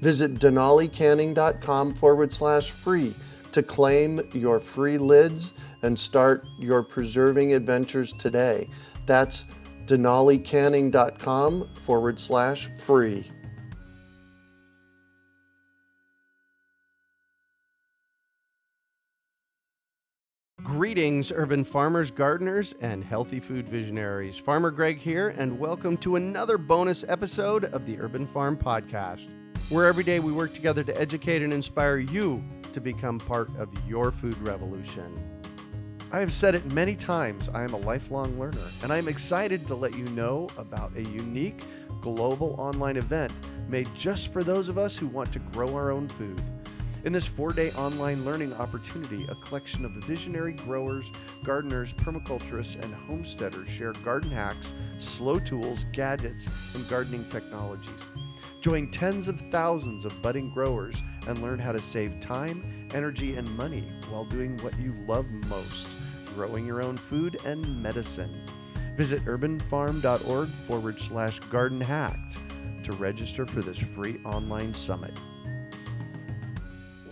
Visit denalicanning.com forward slash free to claim your free lids and start your preserving adventures today. That's denalicanning.com forward slash free. Greetings, urban farmers, gardeners, and healthy food visionaries. Farmer Greg here, and welcome to another bonus episode of the Urban Farm Podcast, where every day we work together to educate and inspire you to become part of your food revolution. I have said it many times, I am a lifelong learner, and I am excited to let you know about a unique global online event made just for those of us who want to grow our own food. In this four day online learning opportunity, a collection of visionary growers, gardeners, permaculturists, and homesteaders share garden hacks, slow tools, gadgets, and gardening technologies. Join tens of thousands of budding growers and learn how to save time, energy, and money while doing what you love most growing your own food and medicine. Visit urbanfarm.org forward slash garden hacked to register for this free online summit.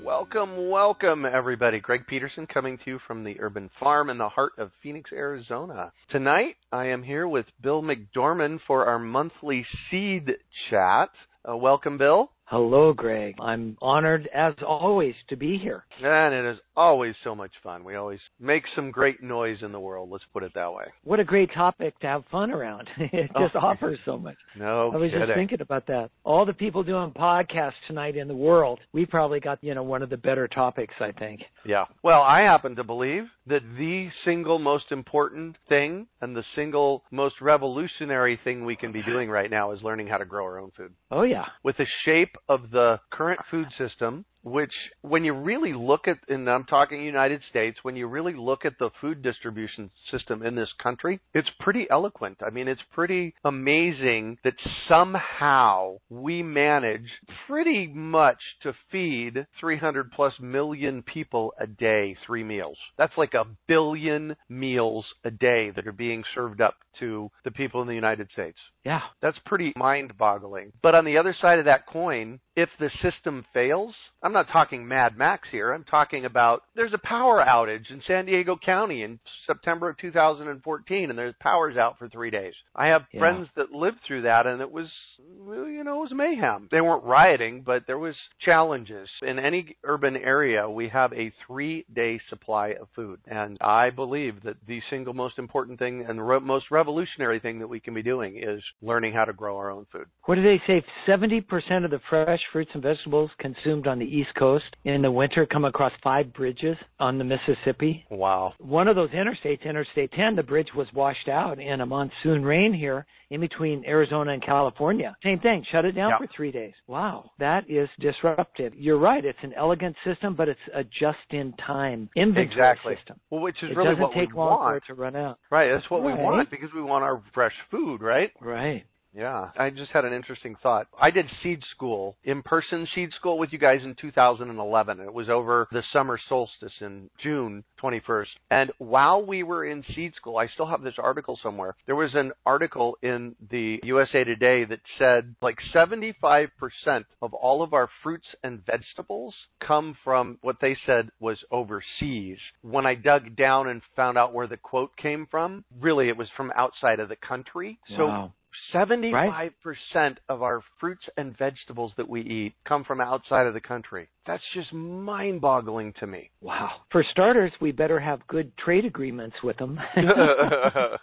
Welcome, welcome, everybody. Greg Peterson coming to you from the Urban Farm in the heart of Phoenix, Arizona. Tonight, I am here with Bill McDorman for our monthly seed chat. Uh, welcome, Bill. Hello, Greg. I'm honored, as always, to be here. And it is always so much fun. We always make some great noise in the world, let's put it that way. What a great topic to have fun around. it oh. just oh, offers so much. No I was kidding. just thinking about that. All the people doing podcasts tonight in the world, we probably got, you know, one of the better topics, I think. Yeah. Well, I happen to believe that the single most important thing and the single most revolutionary thing we can be doing right now is learning how to grow our own food. Oh, yeah. With the shape of the current food system, which when you really look at and I'm talking United States, when you really look at the food distribution system in this country, it's pretty eloquent. I mean, it's pretty amazing that somehow we manage pretty much to feed 300 plus million people a day three meals. That's like a billion meals a day that are being served up to the people in the United States. Yeah. That's pretty mind boggling. But on the other side of that coin, if the system fails, I'm not talking Mad Max here. I'm talking about there's a power outage in San Diego County in September of 2014 and there's power's out for 3 days. I have yeah. friends that lived through that and it was you know, it was mayhem. They weren't rioting, but there was challenges. In any urban area, we have a 3-day supply of food. And I believe that the single most important thing and the most revolutionary thing that we can be doing is learning how to grow our own food. What do they say? 70% of the fresh fruits and vegetables consumed on the East Coast in the winter come across five bridges on the Mississippi. Wow. One of those interstates, Interstate 10, the bridge was washed out in a monsoon rain here in between Arizona and California. Same thing, shut it down for three days. Wow, that is disruptive. You're right, it's an elegant system, but it's a just-in-time inventory exactly. system. Well, which is it really doesn't what take we long want. for it to run out. Right, that's what right. we want because we want our fresh food, right? Right. Yeah, I just had an interesting thought. I did seed school, in person seed school with you guys in 2011. It was over the summer solstice in June 21st. And while we were in seed school, I still have this article somewhere. There was an article in the USA Today that said like 75% of all of our fruits and vegetables come from what they said was overseas. When I dug down and found out where the quote came from, really it was from outside of the country. Wow. So 75% of our fruits and vegetables that we eat come from outside of the country. That's just mind boggling to me. Wow. For starters, we better have good trade agreements with them.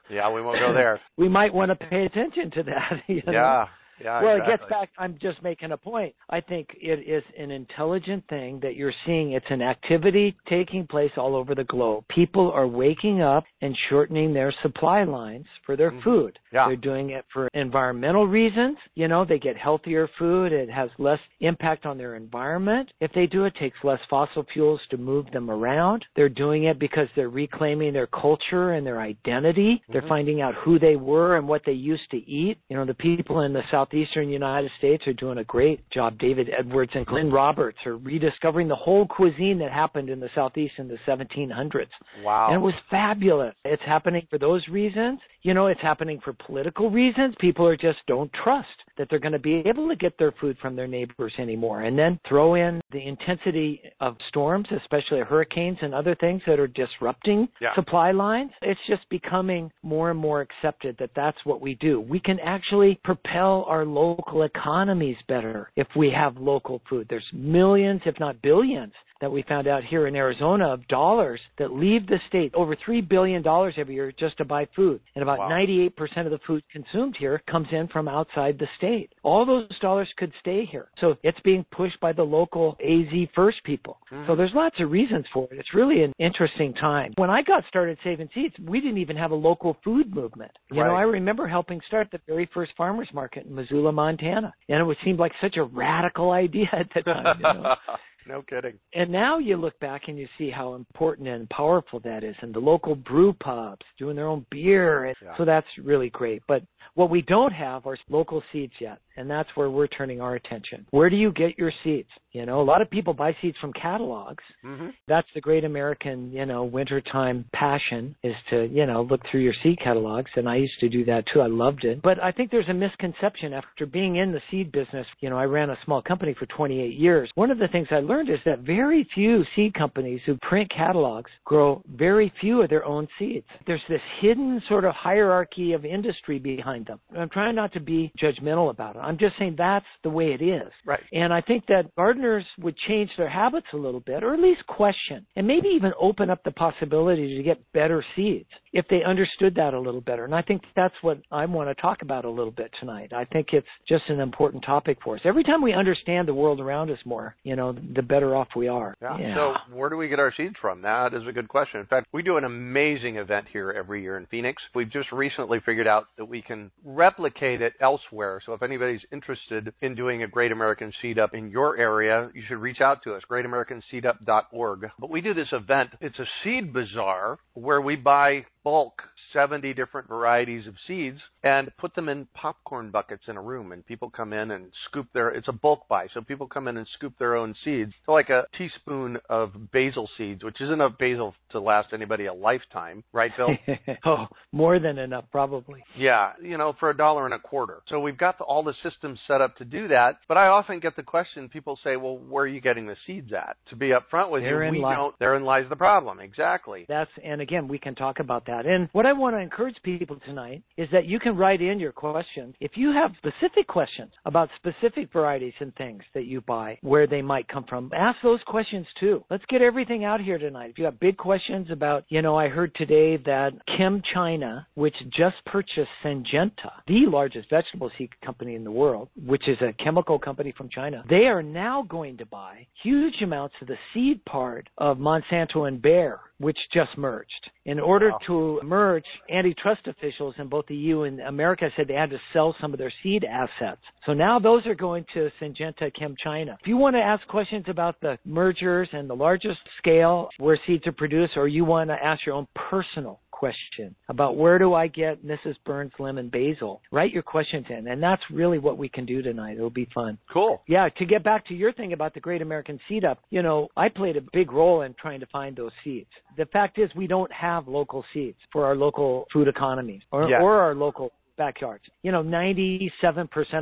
yeah, we won't go there. We might want to pay attention to that. You know? Yeah. Yeah, well, exactly. it gets back. I'm just making a point. I think it is an intelligent thing that you're seeing. It's an activity taking place all over the globe. People are waking up and shortening their supply lines for their Mhm. food. Yeah. They're doing it for environmental reasons. You know, they get healthier food. It has less impact on their environment. If they do it, takes less fossil fuels to move them around. They're doing it because they're reclaiming their culture and their identity. They're Mhm. finding out who they were and what they used to eat. You know, the people in the southeastern United States are doing a great job. David Edwards and Glenn Roberts are rediscovering the whole cuisine that happened in the southeast in the 1700s. Wow. And it was fabulous. It's happening for those reasons. You know, it's happening for political reasons. People are just don't trust that they're going to be able to get their food from their neighbors anymore. And then throw in the intensity of storms, especially hurricanes and other things that are disrupting Yeah. supply lines. It's just becoming more and more accepted that that's what we do. We can actually propel our local economies better if we have local food. There's millions, if not billions, that we found out here in Arizona of dollars that leave the state over $3 billion every year just to buy food. And about Wow. 98% of the food consumed here comes in from outside the state. All those dollars could stay here. So it's being pushed by the local AZ First people. Mhm. So there's lots of reasons for it. It's really an interesting time. When I got started saving seeds, we didn't even have a local food movement. You know, I remember helping start the very first farmers market in Missoula, Montana. And it would seem like such a radical idea at the time. You know? no kidding. And now you look back and you see how important and powerful that is, and the local brew pubs doing their own beer. And Yeah. So that's really great. But what we don't have are local seeds yet, and that's where we're turning our attention. Where do you get your seeds? You know, a lot of people buy seeds from catalogs. hmm That's the great American, you know, wintertime passion is to, you know, look through your seed catalogs. And I used to do that too. I loved it. But I think there's a misconception after being in the seed business. You know, I ran a small company for 28 years. One of the things I learned is that very few seed companies who print catalogs grow very few of their own seeds. There's this hidden sort of hierarchy of industry behind them. I'm trying not to be judgmental about it. I'm just saying that's the way it is. Right. And I think that gardeners would change their habits a little bit, or at least question, and maybe even open up the possibility to get better seeds if they understood that a little better. And I think that's what I want to talk about a little bit tonight. I think it's just an important topic for us. Every time we understand the world around us more, you know, the better off we are. Yeah. So where do we get our seeds from? That is a good question. In fact, we do an amazing event here every year in Phoenix. We've just recently figured out that we can replicate it elsewhere. So if anybody's interested in doing a Great American Seed Up in your area, you should reach out to us, greatamericanseedup.org. But we do this event. It's a seed bazaar where we buy bulk 70 different varieties of seeds and put them in popcorn buckets in a room. And people come in and scoop their it's a bulk buy. So people come in and scoop their own seeds so like a teaspoon of basil seeds which isn't enough basil to last anybody a lifetime right Bill? Oh, more than enough, probably. yeah you know for a dollar and a quarter. So we've got the, all the systems set up to do that. But I often get the question people say well where are you getting the seeds at? To be upfront with Therein you we li- don't therein lies the problem. Exactly. That's and again we can talk about that. And what I want to encourage people tonight is that you can write in your questions. If you have specific questions about specific varieties and things that you buy, where they might come from, ask those questions too. Let's get everything out here tonight. If you have big questions about, you know, I heard today that Chem China, which just purchased Syngenta, the largest vegetable seed company in the world, which is a chemical company from China, they are now going to buy huge amounts of the seed part of Monsanto and Bayer which just merged. In order Wow. to merge, antitrust officials in both the EU and America said they had to sell some of their seed assets. So now those are going to Syngenta Chem China. If you want to ask questions about the mergers and the largest scale where seeds are produced, or you want to ask your own personal question about where do I get Mrs. Burns lemon basil, write your questions in. And that's really what we can do tonight. It'll be fun. cool Yeah, to get back to your thing about the Great American Seed Up, you know, I played a big role in trying to find those seeds. The fact is, we don't have local seeds for our local food economies or, Yeah. or our local backyards. You know, 97%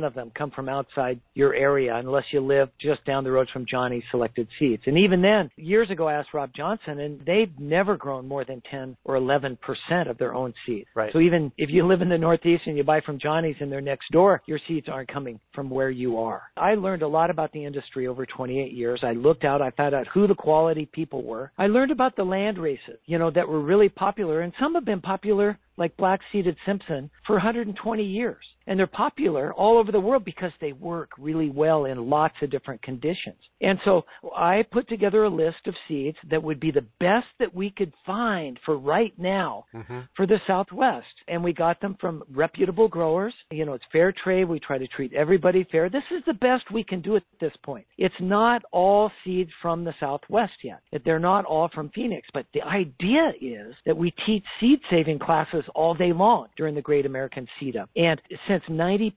of them come from outside your area unless you live just down the road from Johnny's Selected Seeds. And even then, years ago I asked Rob Johnston and they've never grown more than 10 or 11% of their own seed. Right. So even if you live in the Northeast and you buy from Johnny's and they're next door, your seeds aren't coming from where you are. I learned a lot about the industry over 28 years. I looked out, I found out who the quality people were. I learned about the land races, you know, that were really popular and some have been popular like black seeded Simpson for 120 years. And they're popular all over the world because they work really well in lots of different conditions. And so I put together a list of seeds that would be the best that we could find for right now Mm-hmm. for the Southwest. And we got them from reputable growers. You know, it's fair trade. We try to treat everybody fair. This is the best we can do at this point. It's not all seeds from the Southwest yet. They're not all from Phoenix. But the idea is that we teach seed saving classes all day long during the Great American Seed Up. And since 90%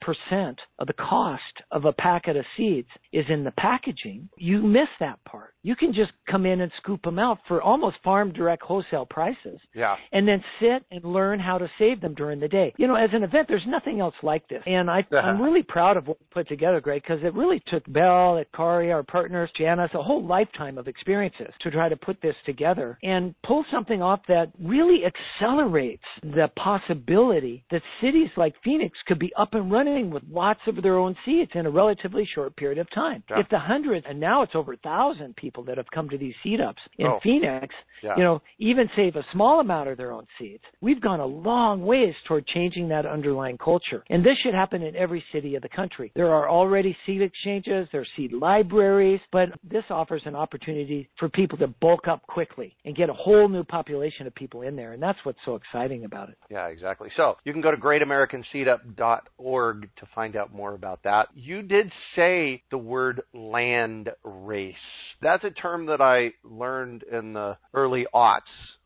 of the cost of a packet of seeds is in the packaging, you miss that part. You can just come in and scoop them out for almost farm direct wholesale prices Yeah. and then sit and learn how to save them during the day. You know, as an event, there's nothing else like this. And I, I'm really proud of what we put together, Greg, because it really took Belle, Kari, our partners, Janice, a whole lifetime of experiences to try to put this together and pull something off that really accelerates the possibility that cities like Phoenix could be up and running with lots of their own seeds in a relatively short period of time. Yeah. If the hundreds, and now it's over a thousand people that have come to these seed ups in Oh. Phoenix, Yeah. you know, even save a small amount of their own seeds, we've gone a long ways toward changing that underlying culture. And this should happen in every city of the country. There are already seed exchanges, there are seed libraries, but this offers an opportunity for people to bulk up quickly and get a whole new population of people in there. And that's what's so exciting about it. Yeah, exactly. So you can go to greatamericanseedup.org to find out more about that. You did say the word land race. That's a term that I learned in the early aughts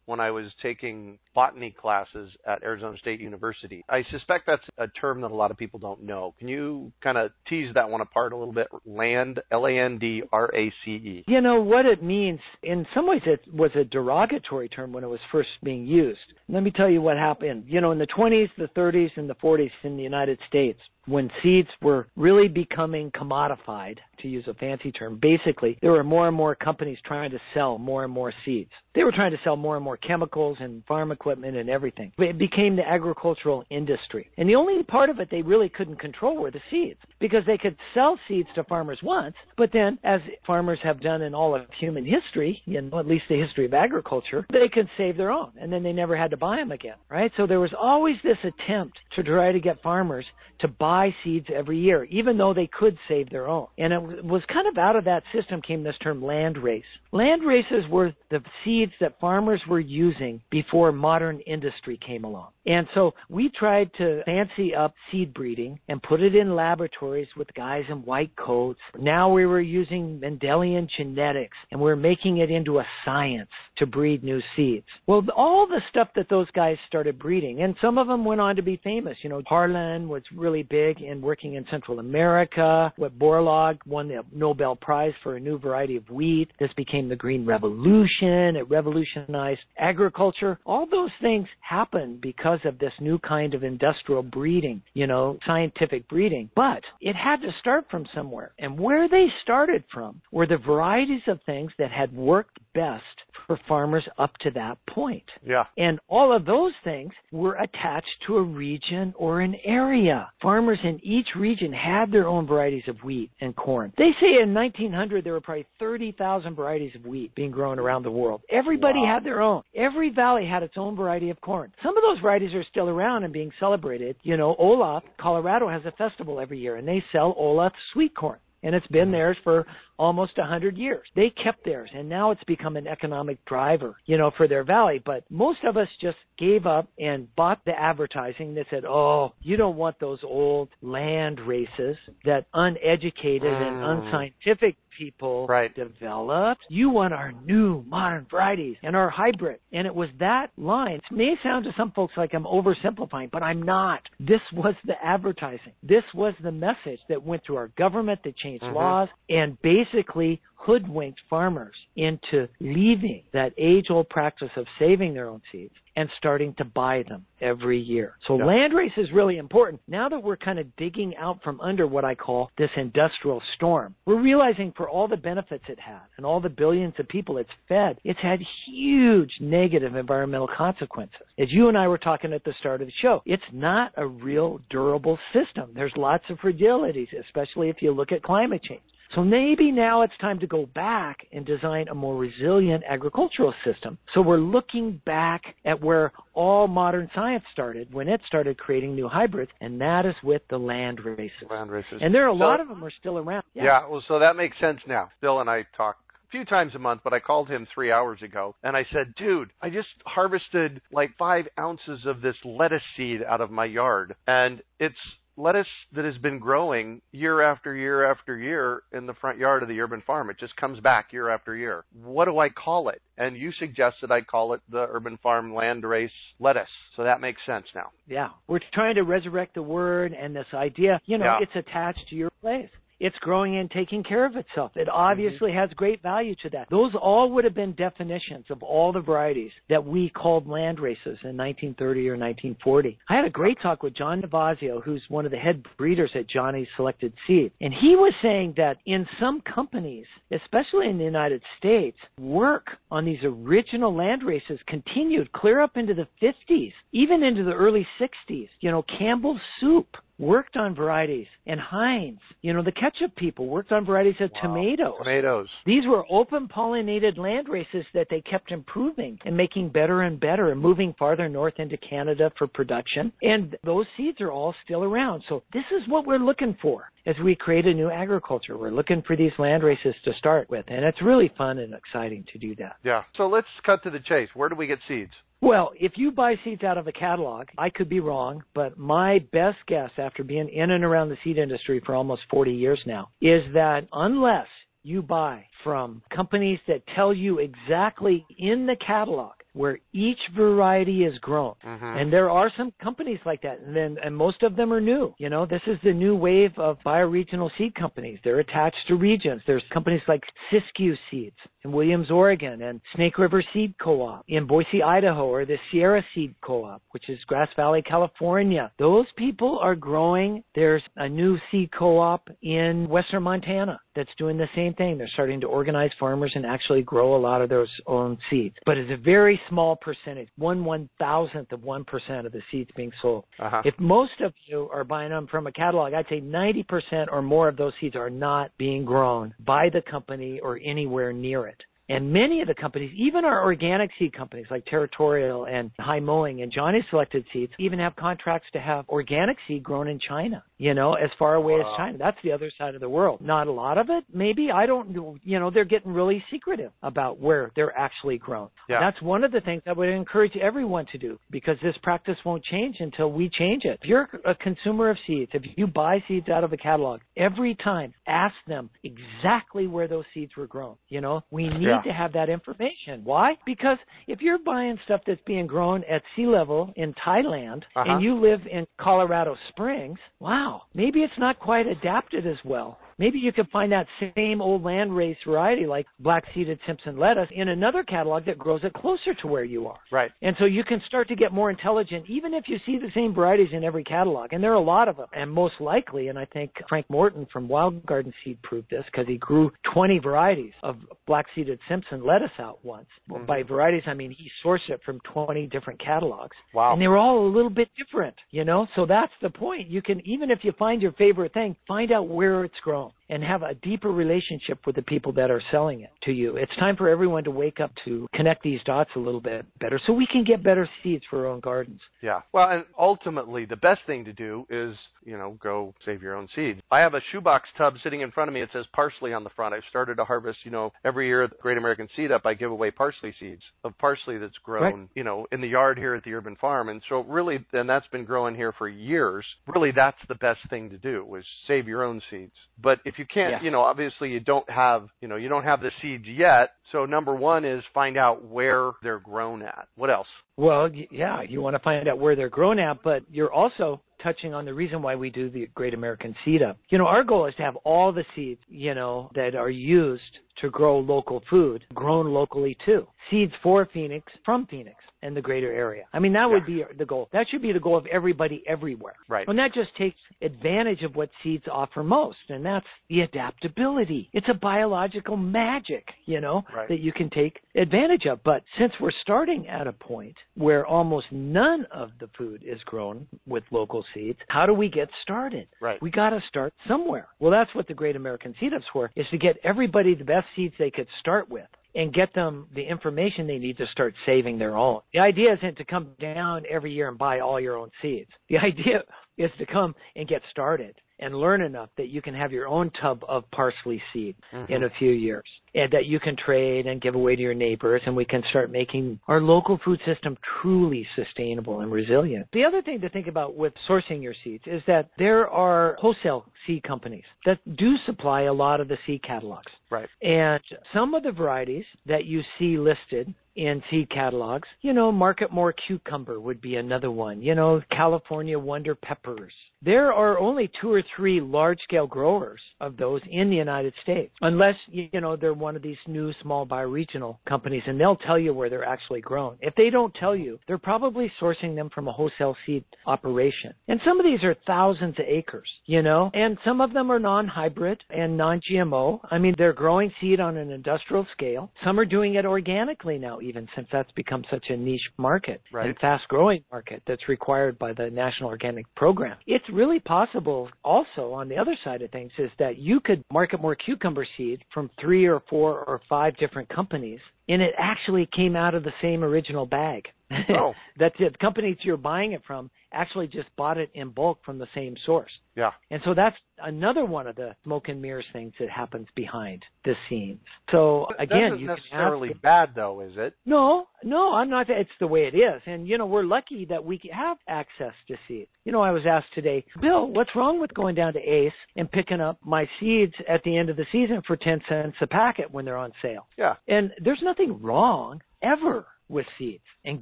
when I was taking botany classes at Arizona State University. I suspect that's a term that a lot of people don't know. Can you kind of tease that one apart a little bit? Land, L A N D R A C E. You know what it means. In some ways, it was a derogatory term when it was first being used. Let me tell you what happened. You know, in the 20s, the 30s, and the 40s in the United States, when seeds were really becoming commodified, to use a fancy term, basically, there were more and more companies trying to sell more and more seeds. They were trying to sell more and more chemicals and farm equipment and everything. It became the agricultural industry. And the only part of it they really couldn't control were the seeds because they could sell seeds to farmers once, but then as farmers have done in all of human history, you know, at least the history of agriculture, they could save their own and then they never had to buy them again, right? So there was always this attempt to try to get farmers to buy seeds every year, even though they could save their own. And it was kind of out of that system came this term land race. Land races were the seeds that farmers were using before modern industry came along. And so we tried to fancy up seed breeding and put it in laboratories with guys in white coats. Now we were using Mendelian genetics and we're making it into a science to breed new seeds. Well, all the stuff that those guys started breeding, and some of them went on to be famous. You know, Harlan was really big in working in Central America. What Borlaug won the Nobel Prize for a new variety of wheat. This became the Green Revolution. It revolutionized agriculture. All those things happened because of this new kind of industrial breeding, you know, scientific breeding. But it had to start from somewhere. And where they started from were the varieties of things that had worked best for farmers up to that point. Yeah. And all of those things were attached to a region or an area. Farmers in each region had their own varieties of wheat and corn. They say in 1900 there were probably 30,000 varieties of wheat being grown around the world. Everybody Wow. had their own. Every valley had its own variety of corn. Some of those varieties are still around and being celebrated. You know, Olathe, Colorado has a festival every year and they sell Olathe sweet corn. And it's been theirs for almost a hundred years. They kept theirs and now it's become an economic driver, you know, for their valley. But most of us just gave up and bought the advertising that said, oh, you don't want those old land races that uneducated and Mm. unscientific people Right. developed. You want our new modern varieties and our hybrid. And it was that line. It may sound to some folks like I'm oversimplifying, but I'm not. This was the advertising. This was the message that went through our government that changed Mhm. laws and basically basically hoodwinked farmers into leaving that age old practice of saving their own seeds and starting to buy them every year. So Yeah. land race is really important. Now that we're kind of digging out from under what I call this industrial storm, we're realizing for all the benefits it had and all the billions of people it's fed, it's had huge negative environmental consequences. As you and I were talking at the start of the show, it's not a real durable system. There's lots of fragilities, especially if you look at climate change. So maybe now it's time to go back and design a more resilient agricultural system. So we're looking back at where all modern science started when it started creating new hybrids, and that is with the land races. Land races. And there are a So- lot of them are still around. Yeah. well, so that makes sense now. Bill and I talk a few times a month, but I called him three hours ago and I said, dude, I just harvested like five ounces of this lettuce seed out of my yard. And it's lettuce that has been growing year after year after year in the front yard of the urban farm. It just comes back year after year. What do I call it? And you suggested I call it the urban farm land race lettuce. So that makes sense now. Yeah. We're trying to resurrect the word and this idea, you know, Yeah. it's attached to your place. It's growing and taking care of itself. It mm-hmm. obviously has great value to that. Those all would have been definitions of all the varieties that we called land races in 1930 or 1940. I had a great talk with John Navazio, who's one of the head breeders at Johnny's Selected Seed. And he was saying that in some companies, especially in the United States, work on these original land races continued clear up into the 50s, even into the early 60s. You know, Campbell's Soup worked on varieties and Heinz, you know, the ketchup people worked on varieties of tomatoes. Tomatoes. These were open pollinated land races that they kept improving and making better and better and moving farther north into Canada for production. And those seeds are all still around. So this is what we're looking for as we create a new agriculture. We're looking for these land races to start with. And it's really fun and exciting to do that. Yeah. So let's cut to the chase. Where do we get seeds? Well, if you buy seeds out of a catalog, I could be wrong, but my best guess after being in and around the seed industry for almost 40 years now is that unless you buy from companies that tell you exactly in the catalog where each variety is grown. Mhm. And there are some companies like that, and then and most of them are new. You know, this is the new wave of bioregional seed companies. They're attached to regions. There's companies like Siskiyou Seeds in Williams, Oregon, and Snake River Seed Co-op in Boise, Idaho, or the Sierra Seed Co-op, which is Grass Valley, California. Those people are growing. There's a new seed co-op in Western Montana that's doing the same thing. They're starting to organize farmers and actually grow a lot of those own seeds. But it's a very small percentage, one one thousandth of one percent of the seeds being sold. Uh-huh. If most of you are buying them from a catalog, I'd say 90% or more of those seeds are not being grown by the company or anywhere near it. And many of the companies, even our organic seed companies like Territorial and High Mowing and Johnny Selected Seeds, even have contracts to have organic seed grown in China, you know, as far away Wow. as China. That's the other side of the world. Not a lot of it, maybe. I don't know. You know, they're getting really secretive about where they're actually grown. Yeah. That's one of the things I would encourage everyone to do because this practice won't change until we change it. If you're a consumer of seeds, if you buy seeds out of a catalog, every time ask them exactly where those seeds were grown. You know, we need Yeah. to have that information. Why? Because if you're buying stuff that's being grown at sea level in Thailand Uh-huh. and you live in Colorado Springs, wow, maybe it's not quite adapted as well. Maybe you could find that same old land race variety like black seeded Simpson lettuce in another catalog that grows it closer to where you are. Right. And so you can start to get more intelligent even if you see the same varieties in every catalog. And there are a lot of them. And most likely, and I think Frank Morton from Wild Garden Seed proved this because he grew 20 varieties of black seeded Simpson lettuce out once. Well, By varieties, I mean he sourced it from 20 different catalogs. Wow. And they were all a little bit different, you know? So that's the point. You can, even if you find your favorite thing, find out where it's grown know and have a deeper relationship with the people that are selling it to you. It's time for everyone to wake up to connect these dots a little bit better so we can get better seeds for our own gardens. Yeah. Well, and ultimately, the best thing to do is, you know, go save your own seeds. I have a shoebox tub sitting in front of me. It says parsley on the front. I've started to harvest, you know, every year at the Great American Seed Up, I give away parsley seeds of parsley that's grown, Right. you know, in the yard here at the urban farm. And so really, and that's been growing here for years. Really, that's the best thing to do is save your own seeds. But if you can't, Yeah. you know, obviously you don't have, you know, you don't have the seeds yet. So number one is find out where they're grown at. What else? Well, y- yeah, you want to find out where they're grown at, but you're also touching on the reason why we do the Great American Seed Up. You know, our goal is to have all the seeds, you know, that are used to grow local food grown locally too. Seeds for Phoenix from Phoenix and the greater area. I mean, that Yeah. would be the goal. That should be the goal of everybody everywhere. Right. And that just takes advantage of what seeds offer most, and that's the adaptability. It's a biological magic, you know, Right. that you can take advantage of. But since we're starting at a point where almost none of the food is grown with local seeds, how do we get started? Right. We got to start somewhere. Well, that's what the Great American Seed Ups were, is to get everybody the best seeds they could start with and get them the information they need to start saving their own. The idea isn't to come down every year and buy all your own seeds. The idea is to come and get started and learn enough that you can have your own tub of parsley seed mm-hmm. in a few years and that you can trade and give away to your neighbors and we can start making our local food system truly sustainable and resilient. The other thing to think about with sourcing your seeds is that there are wholesale seed companies that do supply a lot of the seed catalogs. Right. And some of the varieties that you see listed in seed catalogs, you know, Marketmore cucumber would be another one. You know, California wonder peppers. There are only two or three large scale growers of those in the United States, unless, you know, they're one of these new small bioregional companies and they'll tell you where they're actually grown. If they don't tell you, they're probably sourcing them from a wholesale seed operation. And some of these are thousands of acres, you know, and some of them are non-hybrid and non-GMO. I mean, they're growing seed on an industrial scale. Some are doing it organically now, even since that's become such a niche market Right. and fast-growing market that's required by the National Organic Program. It's really possible also on the other side of things is that you could market more cucumber seed from three or four or five different companies and it actually came out of the same original bag. Oh. That's it. The companies you're buying it from actually just bought it in bulk from the same source. Yeah. And so that's another one of the smoke and mirrors things that happens behind the scenes. So again, That's you not can necessarily ask, bad though, is it? no, no, I'm not. It's the way it is, and you know we're lucky that we have access to seeds. You know, I was asked today, Bill, what's wrong with going down to Ace and picking up my seeds at the end of the season for ten cents a packet when they're on sale? Yeah. And there's nothing wrong ever with seeds and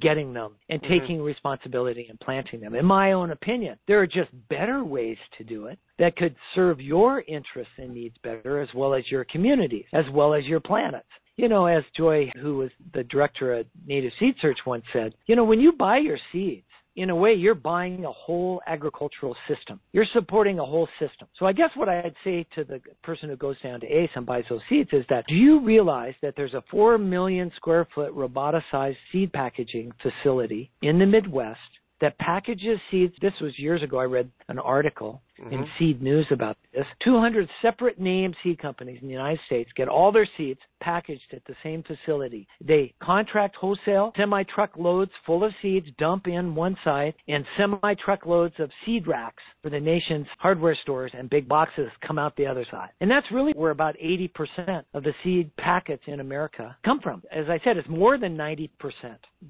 getting them and Mhm. taking responsibility and planting them. In my own opinion, there are just better ways to do it that could serve your interests and needs better as well as your communities, as well as your planets. You know, as Joy, who was the director at Native Seed Search once said, you know, when you buy your seeds, in a way, you're buying a whole agricultural system. You're supporting a whole system. So I guess what I'd say to the person who goes down to ACE and buys those seeds is that do you realize that there's a 4 million square foot roboticized seed packaging facility in the Midwest that packages seeds? This was years ago. I read an article in Mhm. Seed News about this. 200 separate named seed companies in the United States get all their seeds packaged at the same facility. They contract wholesale semi truck loads full of seeds, dump in one side, and semi truck loads of seed racks for the nation's hardware stores and big boxes come out the other side. And that's really where about 80% of the seed packets in America come from. As I said, it's more than 90%.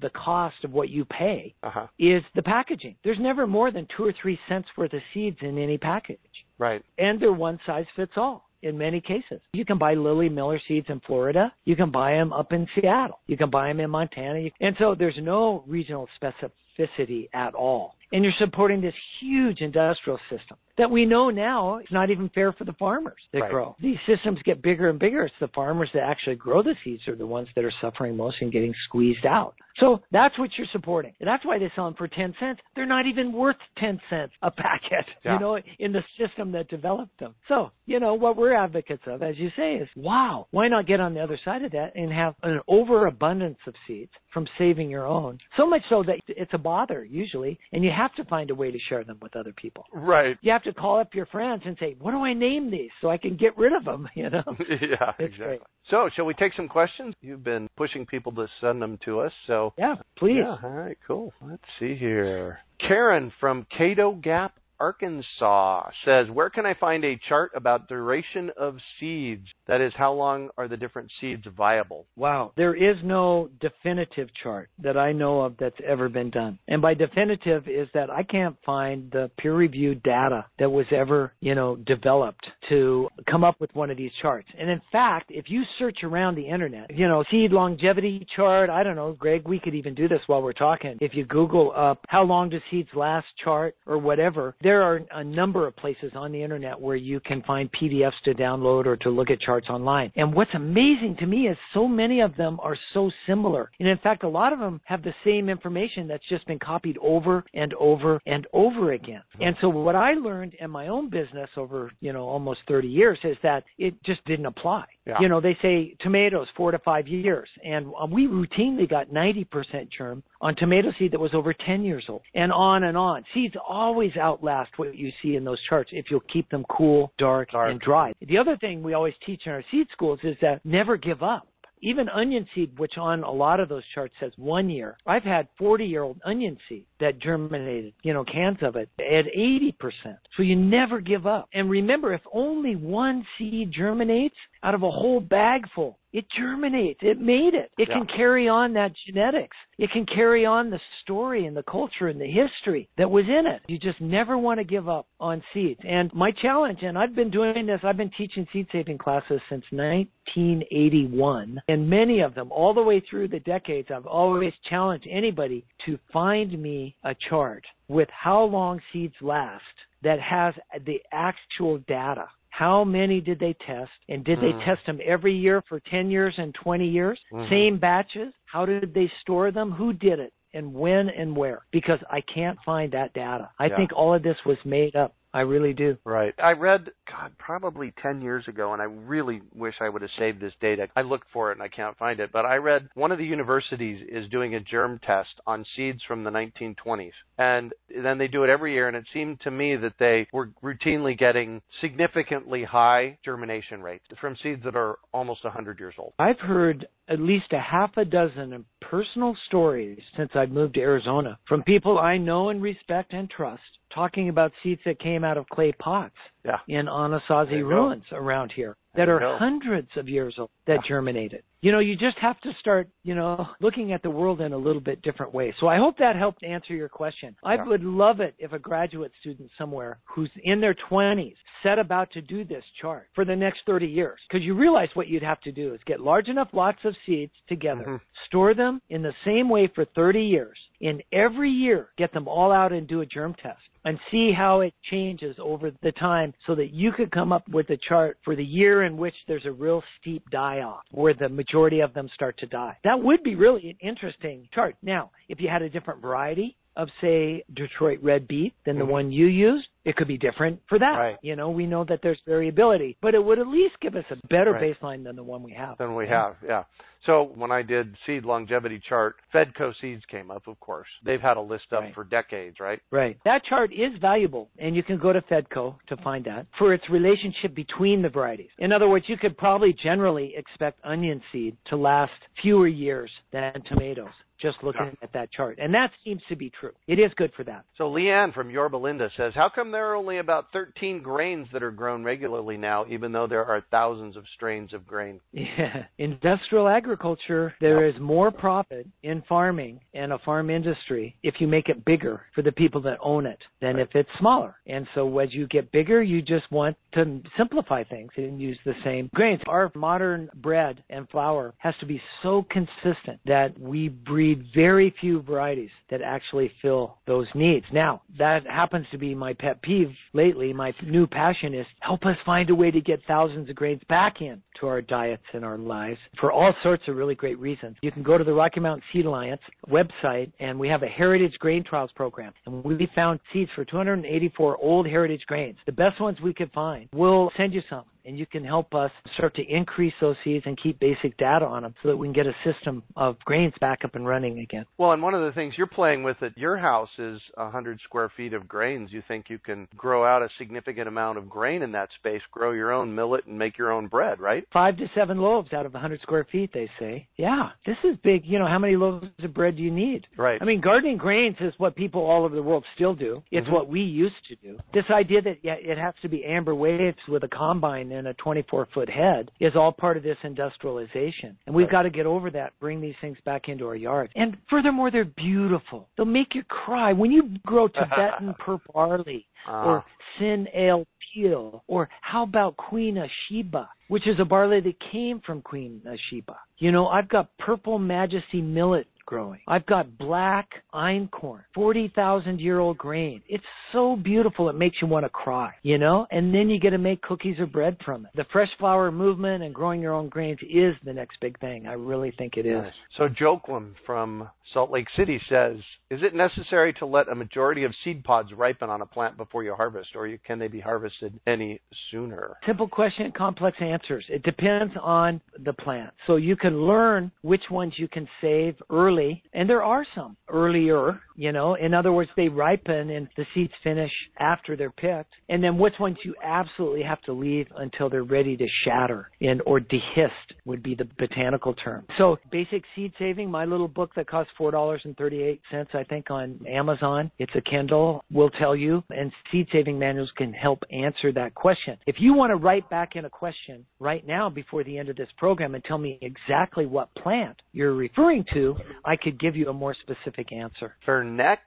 The cost of what you pay Uh-huh. is the packaging. There's never more than two or three cents worth of seeds in any package. Right. And they're one size fits all in many cases. You can buy Lily Miller seeds in Florida. You can buy them up in Seattle. You can buy them in Montana. And so there's no regional specificity at all. And you're supporting this huge industrial system that we know now is not even fair for the farmers that Right. grow. These systems get bigger and bigger. It's the farmers that actually grow the seeds are the ones that are suffering most and getting squeezed out. So that's what you're supporting. And that's why they sell them for 10 cents. They're not even worth 10 cents a packet, Yeah. you know, in the system that developed them. So, you know, what we're advocates of, as you say, is wow, why not get on the other side of that and have an overabundance of seeds from saving your own? So much so that it's a bother usually, and you have to find a way to share them with other people. Right. You have to call up your friends and say, what do I name these so I can get rid of them, you know? yeah, It's exactly. great. So, shall we take some questions? You've been pushing people to send them to us, so Yeah, please. Yeah, all right, cool. Let's see here. Karen from Cato Gap, Arkansas says, Where can I find a chart about duration of seeds? That is, how long are the different seeds viable? Wow. There is no definitive chart that I know of that's ever been done. And by definitive is that I can't find the peer reviewed data that was ever, you know, developed to come up with one of these charts. And in fact, if you search around the internet, you know, seed longevity chart, I don't know, Greg, we could even do this while we're talking. If you Google up how long do seeds last chart or whatever, there are a number of places on the internet where you can find PDFs to download or to look at charts online. And what's amazing to me is so many of them are so similar. And in fact, a lot of them have the same information that's just been copied over and over and over again. And so what I learned in my own business over, you know, almost 30 years is that it just didn't apply. Yeah. You know, they say tomatoes four to five years, and we routinely got 90% germ on tomato seed that was over 10 years old, and on and on. Seeds always outlast what you see in those charts if you'll keep them cool, dark, Dark. and dry. The other thing we always teach in our seed schools is that never give up. Even onion seed, which on a lot of those charts says one year. I've had 40 year old onion seed that germinated, you know, cans of it at 80%. So you never give up. And remember, if only one seed germinates out of a whole bag full, it germinates. It made it. It can carry on that genetics. It can carry on the story and the culture and the history that was in it. You just never want to give up on seeds. And my challenge, and I've been doing this, I've been teaching seed saving classes since 1981. And many of them, all the way through the decades, I've always challenged anybody to find me a chart with how long seeds last that has the actual data. How many did they test? And did they Mm. test them every year for 10 years and 20 years? Mhm. Same batches? How did they store them? Who did it? And when and where? Because I can't find that data. I Yeah. think all of this was made up. I really do. Right. I read, God, probably 10 years ago, and I really wish I would have saved this data. I looked for it and I can't find it, but I read one of the universities is doing a germ test on seeds from the 1920s. And then they do it every year, and it seemed to me that they were routinely getting significantly high germination rates from seeds that are almost 100 years old. I've heard at least a half a dozen personal stories since I've moved to Arizona from people I know and respect and trust talking about seeds that came out of clay pots Yeah. in Anasazi ruins around here that There are hundreds of years old that germinated. You know, you just have to start, you know, looking at the world in a little bit different way. So I hope that helped answer your question. I Yeah. would love it if a graduate student somewhere who's in their 20s set about to do this chart for the next 30 years. Because you realize what you'd have to do is get large enough lots of seeds together, Mhm. store them in the same way for 30 years, and every year get them all out and do a germ test and see how it changes over the time so that you could come up with a chart for the year in which there's a real steep die off where the majority of them start to die. That would be really an interesting chart. Now, if you had a different variety of say Detroit red beet than the Mhm. one you used, it could be different for that. Right. You know, we know that there's variability, but it would at least give us a better Right. baseline than the one we have. than we Yeah. have. Yeah. So when I did seed longevity chart, Fedco seeds came up, of course. They've had a list up Right. for decades, right? Right. That chart is valuable, and you can go to Fedco to find that for its relationship between the varieties. In other words, you could probably generally expect onion seed to last fewer years than tomatoes, just looking Yeah. at that chart. And that seems to be true. It is good for that. So Leanne from Yorba Linda says, "How come there are only about 13 grains that are grown regularly now, even though there are thousands of strains of grain?" Yeah. Industrial agriculture, there is more profit in farming and a farm industry if you make it bigger for the people that own it than if it's smaller. And so as you get bigger, you just want to simplify things and use the same grains. Our modern bread and flour has to be so consistent that we breed very few varieties that actually fill those needs. Now, that happens to be my pet peeve lately. My new passion is help us find a way to get thousands of grains back in to our diets and our lives for all sorts of really great reasons. You can go to the Rocky Mountain Seed Alliance website and we have a heritage grain trials program and we found seeds for 284 old heritage grains, the best ones we could find. We'll send you some and you can help us start to increase those seeds and keep basic data on them so that we can get a system of grains back up and running again. Well, and one of the things you're playing with at your house is 100 square feet of grains. You think you can grow out a significant amount of grain in that space, grow your own millet, and make your own bread, right? Five to seven loaves out of 100 square feet, they say. Yeah, this is big. You know, how many loaves of bread do you need? Right. I mean, gardening grains is what people all over the world still do. It's Mhm. what we used to do. This idea that yeah, it has to be amber waves with a combine and a 24 foot head is all part of this industrialization. And we've Right. got to get over that, bring these things back into our yards. And furthermore, they're beautiful. They'll make you cry. When you grow Tibetan purple barley Ah. or Sin Ale Peel, or how about Queen of Sheba, which is a barley that came from Queen of Sheba. You know, I've got Purple Majesty millet growing. I've got black einkorn, 40,000 year old grain. It's so beautiful it makes you want to cry, you know? And then you get to make cookies or bread from it. The fresh flour movement and growing your own grains is the next big thing. I really think it is. Nice. So Joquim from Salt Lake City says, "Is it necessary to let a majority of seed pods ripen on a plant before you harvest, or can they be harvested any sooner?" Simple question, complex answers. It depends on the plant. So you can learn which ones you can save early, and there are some earlier, you know. In other words, they ripen and the seeds finish after they're picked. And then which ones you absolutely have to leave until they're ready to shatter and or dehisce would be the botanical term. So basic seed saving, my little book that costs four dollars and thirty eight cents, I think, on Amazon. It's a Kindle, will tell you, and seed saving manuals can help answer that question. If you want to write back in a question right now before the end of this program and tell me exactly what plant you're referring to, I could give you a more specific answer. Verneck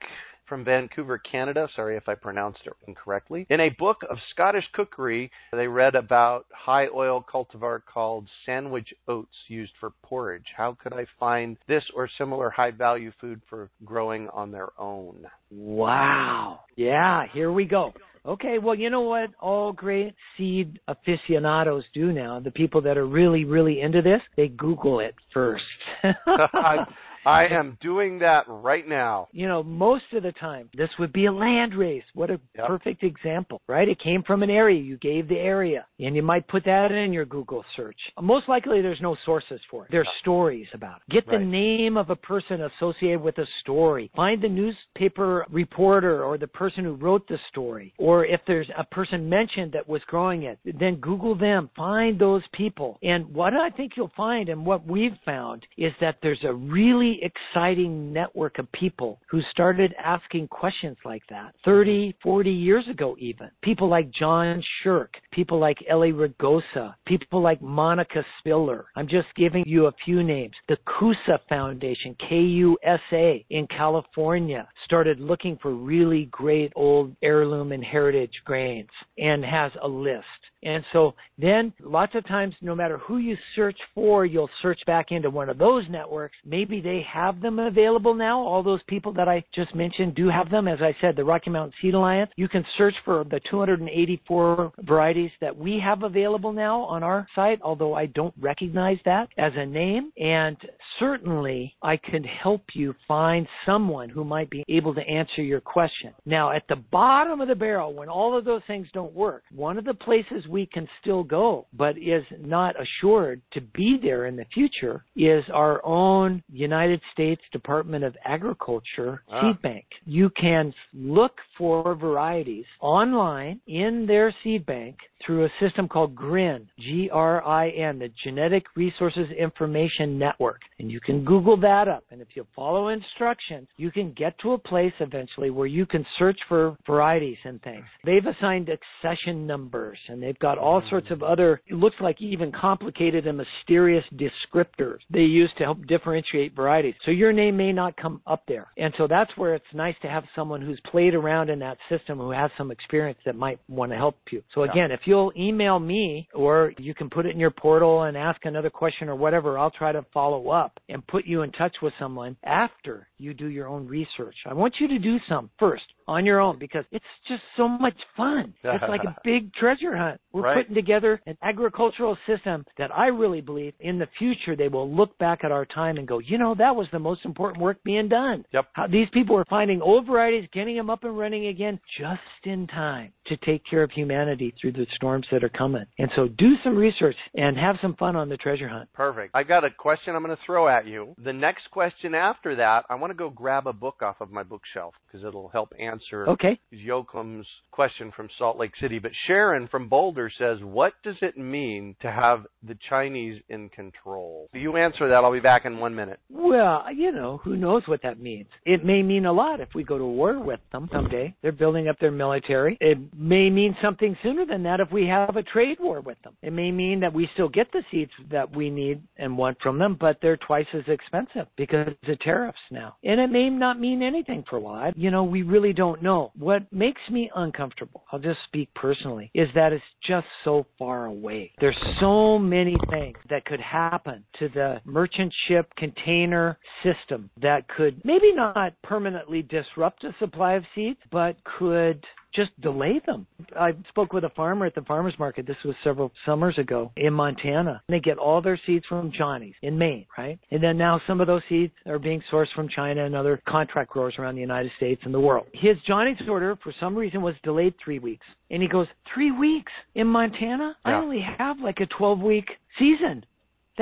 from Vancouver, Canada. Sorry if I pronounced it incorrectly. In a book of Scottish cookery, they read about high oil cultivar called sandwich oats used for porridge. How could I find this or similar high value food for growing on their own? Wow. Yeah, here we go. Okay, well, you know what all great seed aficionados do now? The people that are really, really into this, they Google it first. I, am doing that right now. you know, most of the time, this would be a land race. What a Yep. perfect example, right? It came from an area. You gave the area, and you might put that in your Google search. Most likely, there's no sources for it. There's stories about it. Get the Right. name of a person associated with a story. Find the newspaper reporter or the person who wrote the story. Or if there's a person mentioned that was growing it, then Google them. Find those people. And what I think you'll find, and what we've found, is that there's a really exciting network of people who started asking questions like that 30, 40 years ago, even. People like John Shirk, people like Eli Rogosa, people like Monica Spiller. I'm just giving you a few names. The KUSA Foundation, K-U-S-A, in California, started looking for really great old heirloom and heritage grains and has a list. And so then lots of times, no matter who you search for, you'll search back into one of those networks. Maybe they have them available now. All those people that I just mentioned do have them. As I said, the Rocky Mountain Seed Alliance. You can search for the 284 varieties that we have available now on our site, although I don't recognize that as a name. And certainly I can help you find someone who might be able to answer your question. Now, at the bottom of the barrel, when all of those things don't work, one of the places we can still go, but is not assured to be there in the future, is our own United States Department of Agriculture Ah. seed bank. You can look for varieties online in their seed bank through a system called GRIN, G-R-I-N, the Genetic Resources Information Network. And you can Google that up. And if you follow instructions, you can get to a place eventually where you can search for varieties and things. They've assigned accession numbers and they've got all sorts of other, it looks like even complicated and mysterious descriptors they use to help differentiate varieties. So your name may not come up there. And so that's where it's nice to have someone who's played around in that system who has some experience that might want to help you. So again, if you'll email me or you can put it in your portal and ask another question or whatever, I'll try to follow up and put you in touch with someone after you do your own research. I want you to do some first on your own because it's just so much fun. It's like a big treasure hunt. We're Right. putting together an agricultural system that I really believe in the future they will look back at our time and go, you know, that was the most important work being done. Yep. How these people are finding old varieties, getting them up and running again just in time to take care of humanity through the storms that are coming. And so do some research and have some fun on the treasure hunt. Perfect. I've got a question I'm going to throw at you. The next question after that, I want to go grab a book off of my bookshelf because it'll help answer Okay. Yoakum's question from Salt Lake City. But Sharon from Boulder says, What does it mean to have the Chinese in control? You answer that. I'll be back in one minute. Well, you know, who knows what that means? It may mean a lot if we go to war with them someday. They're building up their military. It may mean something sooner than that if we have a trade war with them. It may mean that we still get the seeds that we need and want from them, but they're twice as expensive because of tariffs now. And it may not mean anything for a while. You know, we really don't know. What makes me uncomfortable, I'll just speak personally, is that it's just so far away. There's so many things that could happen to the merchant ship container system that could maybe not permanently disrupt the supply of seeds, but could just delay them. I spoke with a farmer at the farmers market. This was several summers ago in Montana. They get all their seeds from Johnny's in Maine, right? And then now some of those seeds are being sourced from China and other contract growers around the United States and the world. His Johnny's order for some reason was delayed three weeks. And he goes, three weeks in Montana? I only have like a 12 week season.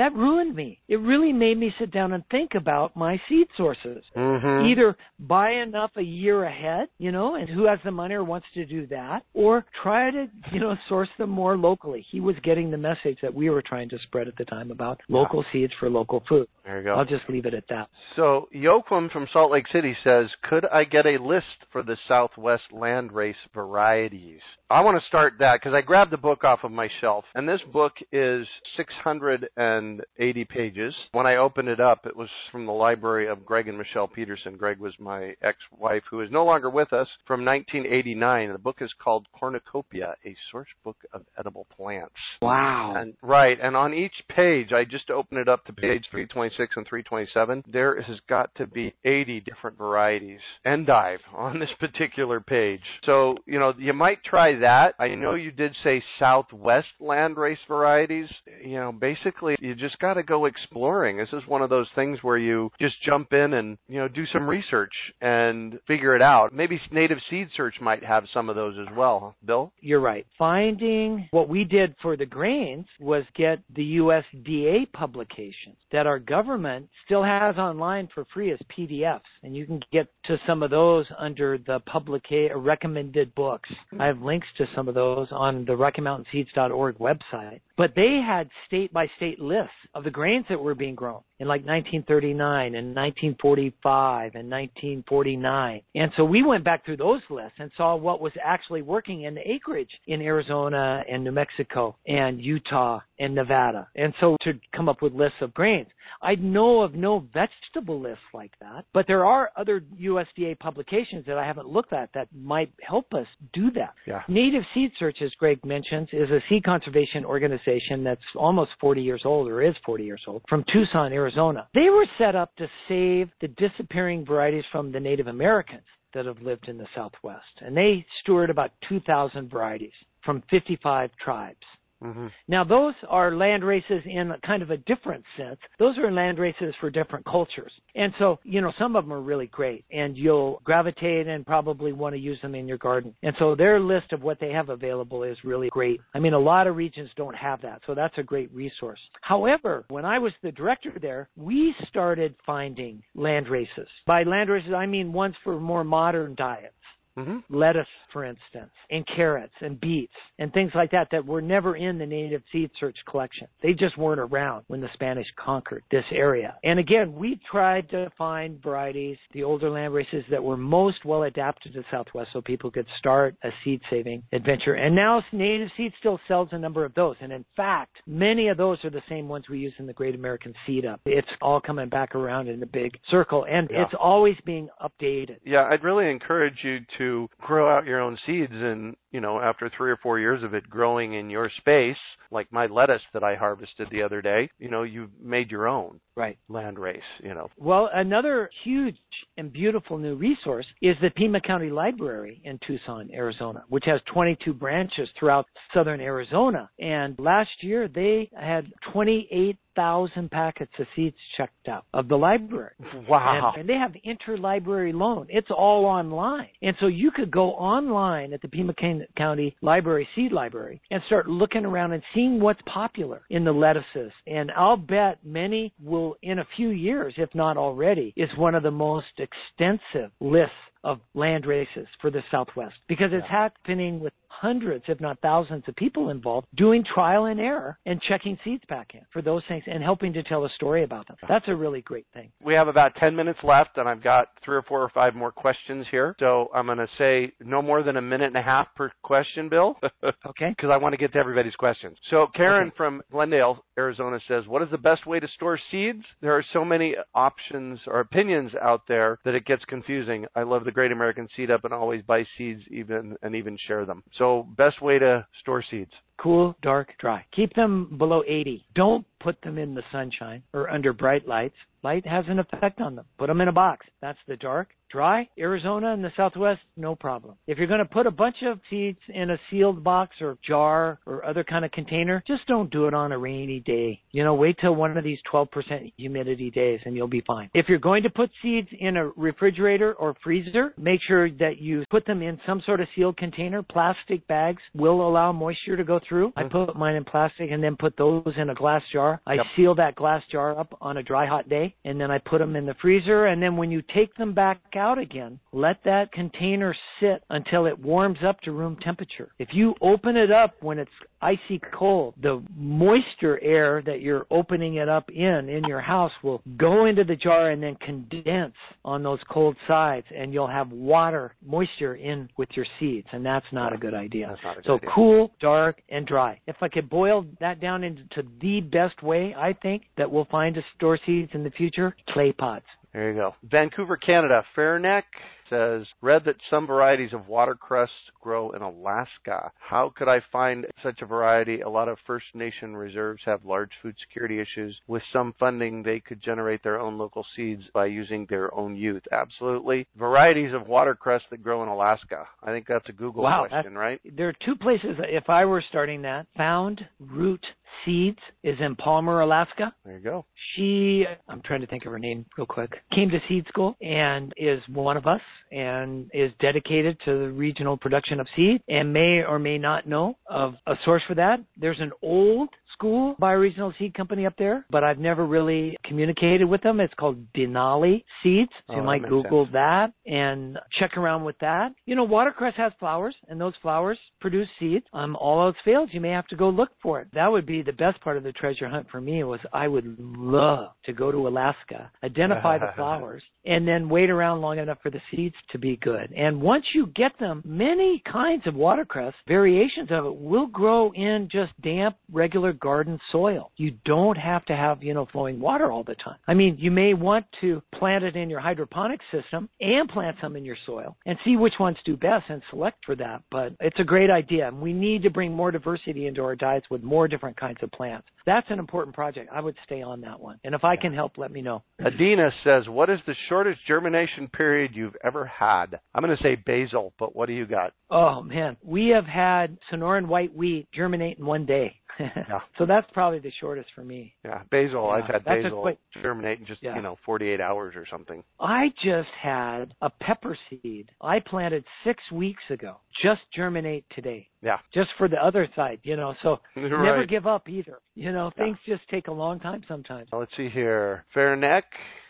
That ruined me. It really made me sit down and think about my seed sources Mm-hmm. either buy enough a year ahead, you know, and who has the money or wants to do that, or try to, you know, source them more locally. He was getting the message that we were trying to spread at the time about local seeds for local food. There you go. I'll just leave it at that. So Yoakum from Salt Lake City says, "Could I get a list for the Southwest landrace varieties?" I want to start that because I grabbed the book off of my shelf, and this book is 680 pages. When I opened it up, it was from the library of Greg and Michelle Peterson. Greg was my ex-wife, who is no longer with us, from 1989. The book is called Cornucopia: A Source Book of Edible Plants. Wow. And right, and on each page, I just opened it up to page 326 and 327. There has got to be 80 different varieties endive on this particular page. So you know you might try that. I know you did say Southwest landrace varieties. You know, basically you just got to go exploring. This is one of those things where you just jump in and you know do some research and figure it out. Maybe Native Seed Search might have some of those as well. Bill? You're right. Finding what we did for the grains was get the USDA publications that our government still has online for free as PDFs, and you can get to some of those under the publica- recommended books. I have links to some of those on the RockyMountainSeeds.org website. But they had state by state lists of the grains that were being grown in like 1939 and 1945 and 1949. And so we went back through those lists and saw what was actually working in the acreage in Arizona and New Mexico and Utah and Nevada. And so to come up with lists of grains. I know of no vegetable lists like that, but there are other USDA publications that I haven't looked at that might help us do that. Yeah. Native Seed Search, as Greg mentions, is a seed conservation organization that's almost 40 years old or is 40 years old from Tucson, Arizona. They were set up to save the disappearing varieties from the Native Americans that have lived in the Southwest. And they steward about 2,000 varieties from 55 tribes. Mm-hmm. Now, those are land races in kind of a different sense. Those are land races for different cultures. And so, you know, some of them are really great and you'll gravitate and probably want to use them in your garden. And so their list of what they have available is really great. I mean, a lot of regions don't have that. So that's a great resource. However, when I was the director there, we started finding land races. By land races, I mean ones for more modern diets Mm-hmm. lettuce, for instance, and carrots and beets and things like that that were never in the native seed search collection. They just weren't around when the Spanish conquered this area. And again, we tried to find varieties, the older land races that were most well adapted to the Southwest so people could start a seed saving adventure. And now Native Seed still sells a number of those. And in fact, many of those are the same ones we use in the Great American Seed Up. It's all coming back around in a big circle and Yeah. it's always being updated. Yeah, I'd really encourage you to grow out your own seeds and you know, after three or four years of it growing in your space, like my lettuce that I harvested the other day, you know, you've made your own right land race, you know. Well, another huge and beautiful new resource is the Pima County Library in Tucson, Arizona, which has 22 branches throughout southern Arizona. And last year they had 28 thousand packets of seeds checked out of the library. Wow. And, and, they have interlibrary loan. It's all online. And so you could go online at the Pima County Library Seed Library and start looking around and seeing what's popular in the lettuces. And I'll bet many will in a few years, if not already, is one of the most extensive lists of land races for the Southwest because it's yeah. happening with hundreds, if not thousands, of people involved doing trial and error and checking seeds back in for those things and helping to tell a story about them. That's a really great thing. We have about 10 minutes left, and I've got three or four or five more questions here. So I'm going to say no more than a minute and a half per question, Bill. okay. Because I want to get to everybody's questions. So Karen okay. from Glendale, Arizona says, What is the best way to store seeds? There are so many options or opinions out there that it gets confusing. I love the Great American Seed Up and always buy seeds even and even share them. So best way to store seeds. Cool, dark, dry. Keep them below 80. Don't put them in the sunshine or under bright lights. Light has an effect on them. Put them in a box. That's the dark. Dry, Arizona and the Southwest, no problem. If you're going to put a bunch of seeds in a sealed box or jar or other kind of container, just don't do it on a rainy day. You know, wait till one of these 12% humidity days and you'll be fine. If you're going to put seeds in a refrigerator or freezer, make sure that you put them in some sort of sealed container. Plastic bags will allow moisture to go through. I mm-hmm. put mine in plastic and then put those in a glass jar. I yep. seal that glass jar up on a dry hot day and then I put them in the freezer and then when you take them back out again, let that container sit until it warms up to room temperature. If you open it up when it's icy cold, the moisture air that you're opening it up in in your house will go into the jar and then condense on those cold sides and you'll have water moisture in with your seeds and that's not a good idea. A good so idea. cool, dark and dry. If I could boil that down into the best way I think that we'll find to store seeds in the future, clay pots. There you go. Vancouver, Canada. Fairneck says, read that some varieties of watercress grow in Alaska. How could I find such a variety? A lot of First Nation reserves have large food security issues. With some funding, they could generate their own local seeds by using their own youth. Absolutely. Varieties of watercress that grow in Alaska. I think that's a Google wow, question, right? There are two places, if I were starting that, Found Root Seeds is in Palmer, Alaska. There you go. She, I'm trying to think of her name real quick, came to seed school and is one of us and is dedicated to the regional production of seed and may or may not know of a source for that. There's an old school bioregional seed company up there, but I've never really communicated with them. It's called Denali Seeds. So oh, you might Google sense. that and check around with that. You know, watercress has flowers and those flowers produce seeds. Um, all else fails, you may have to go look for it. That would be the best part of the treasure hunt for me was I would love to go to Alaska, identify the flowers, and then wait around long enough for the seeds to be good. And once you get them, many kinds of watercress, variations of it, will grow in just damp, regular garden soil. You don't have to have, you know, flowing water all the time. I mean, you may want to plant it in your hydroponic system and plant some in your soil and see which ones do best and select for that. But it's a great idea. We need to bring more diversity into our diets with more different kinds of plants. That's an important project. I would stay on that one. And if I can help, let me know. Adina says, What is the shortest germination period you've ever had? I'm going to say basil, but what do you got? Oh, man. We have had Sonoran white wheat germinate in one day. yeah. So that's probably the shortest for me. Yeah, basil. Yeah, I've had basil quick, germinate in just yeah. you know 48 hours or something. I just had a pepper seed I planted six weeks ago. Just germinate today. Yeah. Just for the other side, you know. So right. never give up either. You know, Yeah. things just take a long time sometimes. Let's see here. Fair Fairneck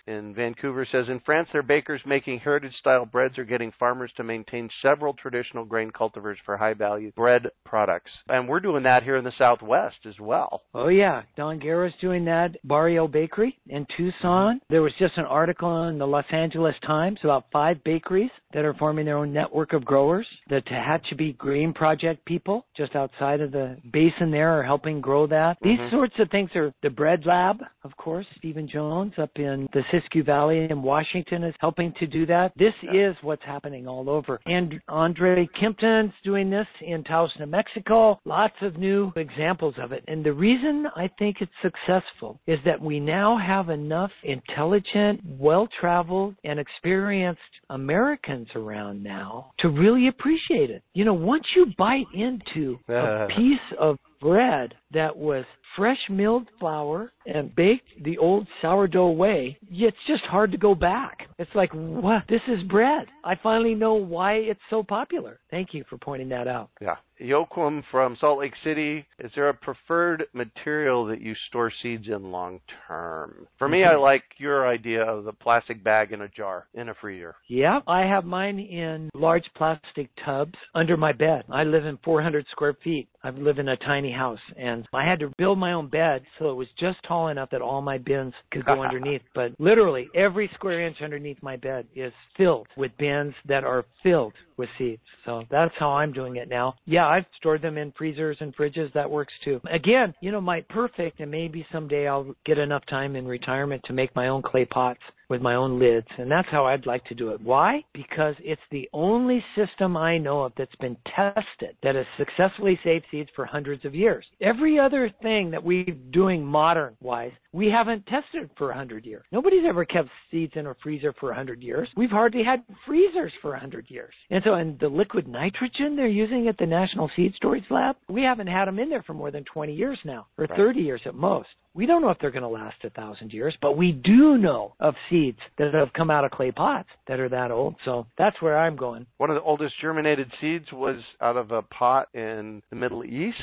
in Vancouver says in France, their bakers making heritage style breads are getting farmers to maintain several traditional grain cultivars for high value bread products. And we're doing that here in the Southwest as well. Oh yeah, Don Guerra's doing that. Barrio Bakery in Tucson. There was just an article in the Los Angeles Times about five bakeries that are forming their own network of growers. The Tehachapi Grain Project people, just outside of the basin there, are helping grow that. These Mhm. sorts of things are the Bread Lab, of course, Stephen Jones up in the Siskiyou Valley in Washington is helping to do that. This is what's happening all over. And Andre Kimpton's doing this in Taos, New Mexico. Lots of new examples of it. And the reason I think it's successful is that we now have enough intelligent, well-traveled, and experienced Americans around now to really appreciate it. You know, once you bite into a piece of bread that was fresh milled flour and baked the old sourdough way, it's just hard to go back. It's like, what? This is bread. I finally know why it's so popular. Thank you for pointing that out. Yeah. Yoakum from Salt Lake City. Is there a preferred material that you store seeds in long term? For me, I like your idea of the plastic bag in a jar in a freezer. Yeah, I have mine in large plastic tubs under my bed. I live in 400 square feet. I live in a tiny house and I had to build my own bed so it was just tall enough that all my bins could go underneath. But literally every square inch underneath my bed is filled with bins that are filled with seeds. So that's how I'm doing it now. Yeah, I've stored them in freezers and fridges. That works too. Again, you know, my perfect, and maybe someday I'll get enough time in retirement to make my own clay pots with my own lids. And that's how I'd like to do it. Why? Because it's the only system I know of that's been tested that has successfully saved seeds for hundreds of years. Every other thing that we're doing modern wise, we haven't tested for a hundred years. Nobody's ever kept seeds in a freezer for a hundred years. We've hardly had freezers for a hundred years. And so, and the liquid nitrogen they're using at the National Seed Storage Lab, we haven't had them in there for more than 20 years now, or Right. 30 years at most. We don't know if they're going to last a thousand years, but we do know of seeds that have come out of clay pots that are that old. So that's where I'm going. One of the oldest germinated seeds was out of a pot in the Middle East.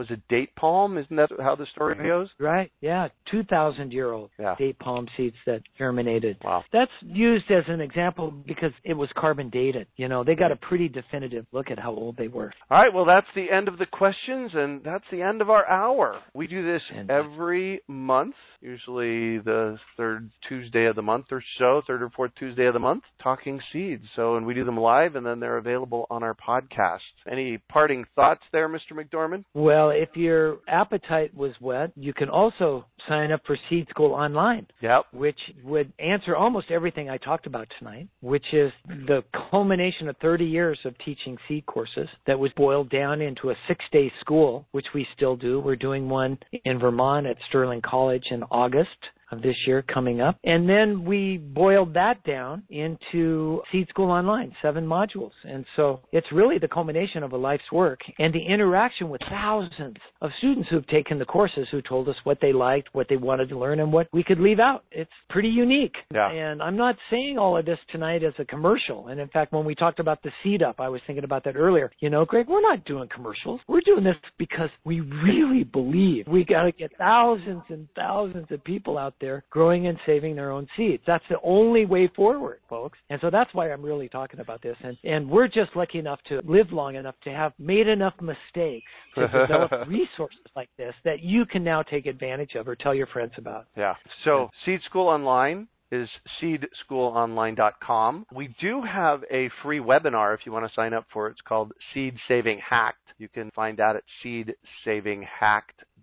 Was a date palm? Isn't that how the story goes? Right? Yeah, 2,000 year old Yeah. date palm seeds that germinated. Wow. That's used as an example because it was carbon dated. You know, they got a pretty definitive look at how old they were. All right, well, that's the end of the questions, and that's the end of our hour. We do this And- every month, usually the third Tuesday of the month or so, third or fourth Tuesday of the month, talking seeds. So, and we do them live, and then they're available on our podcast. Any parting thoughts there, Mr. McDorman? Well, if your appetite was whet, you can also sign up for Seed School Online. Yep. which would answer almost everything I talked about tonight, which is the culmination of 30 years of teaching seed courses that was boiled down into a six day school, which we still do. We're doing one in Vermont at Sterling College in August of this year coming up. And then we boiled that down into Seed School Online, seven modules. And so it's really the culmination of a life's work and the interaction with thousands of students who've taken the courses who told us what they liked, what they wanted to learn, and what we could leave out. It's pretty unique. Yeah. And I'm not saying all of this tonight as a commercial. And in fact, when we talked about the seed up, I was thinking about that earlier. You know, Greg, we're not doing commercials. We're doing this because we really believe we got to get thousands and thousands of people out there growing and saving their own seeds. That's the only way forward, folks. And so that's why I'm really talking about this. And, and we're just lucky enough to live long enough to have made enough mistakes to develop resources like this that you can now take advantage of or tell your friends about. Yeah. So Seed School Online is seedschoolonline.com. We do have a free webinar if you want to sign up for it. It's called Seed Saving Hacked. You can find that at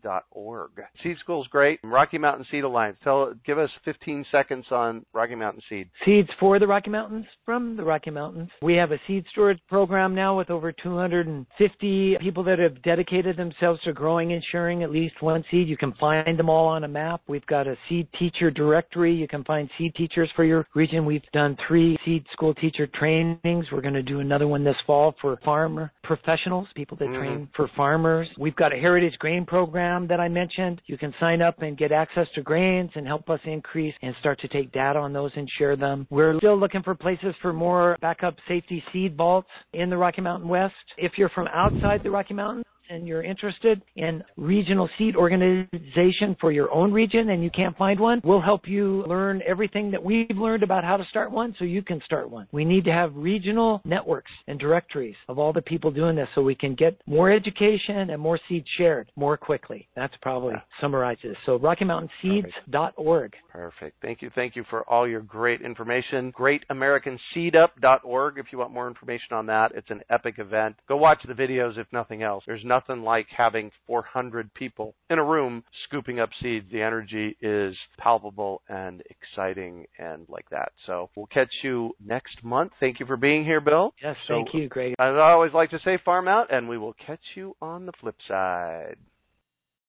seedsavinghacked.org. Seed School is great. Rocky Mountain Seed Alliance. Tell, give us 15 seconds on Rocky Mountain Seed. Seeds for the Rocky Mountains from the Rocky Mountains. We have a seed storage program now with over 250 people that have dedicated themselves to growing and sharing at least one seed. You can find them all on a map. We've got a seed teacher directory. You can find seed teachers for your region. We've done three seed school teacher trainings. We're going to do another one this fall for farmer professionals, people that Mhm. train for farmers. We've got a heritage grain program that I mentioned. You can sign up and get access to grains and help us increase and start to take data on those and share them. We're still looking for places for more backup safety seed vaults in the Rocky Mountain West. If you're from outside the Rocky Mountains, and you're interested in regional seed organization for your own region and you can't find one, we'll help you learn everything that we've learned about how to start one so you can start one. We need to have regional networks and directories of all the people doing this so we can get more education and more seeds shared more quickly. That's probably summarizes. So RockyMountainSeeds.org. Perfect. Thank you. Thank you for all your great information. GreatAmericanSeedUp.org if you want more information on that. It's an epic event. Go watch the videos if nothing else. There's nothing nothing like having 400 people in a room scooping up seeds. The energy is palpable and exciting and like that. So we'll catch you next month. Thank you for being here, Bill. Yes, So- thank you, Greg. As I always like to say, farm out, and we will catch you on the flip side.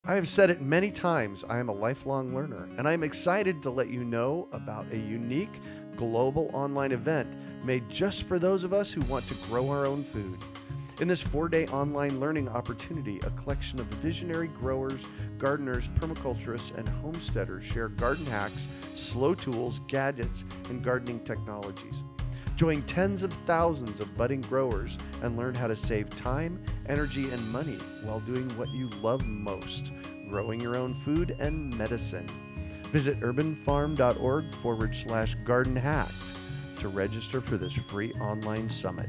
I have said it many times, I am a lifelong learner, and I am excited to let you know about a unique global online event made just for those of us who want to grow our own food. In this four day online learning opportunity, a collection of visionary growers, gardeners, permaculturists, and homesteaders share garden hacks, slow tools, gadgets, and gardening technologies. Join tens of thousands of budding growers and learn how to save time, energy, and money while doing what you love most growing your own food and medicine. Visit urbanfarm.org forward slash garden hacked to register for this free online summit.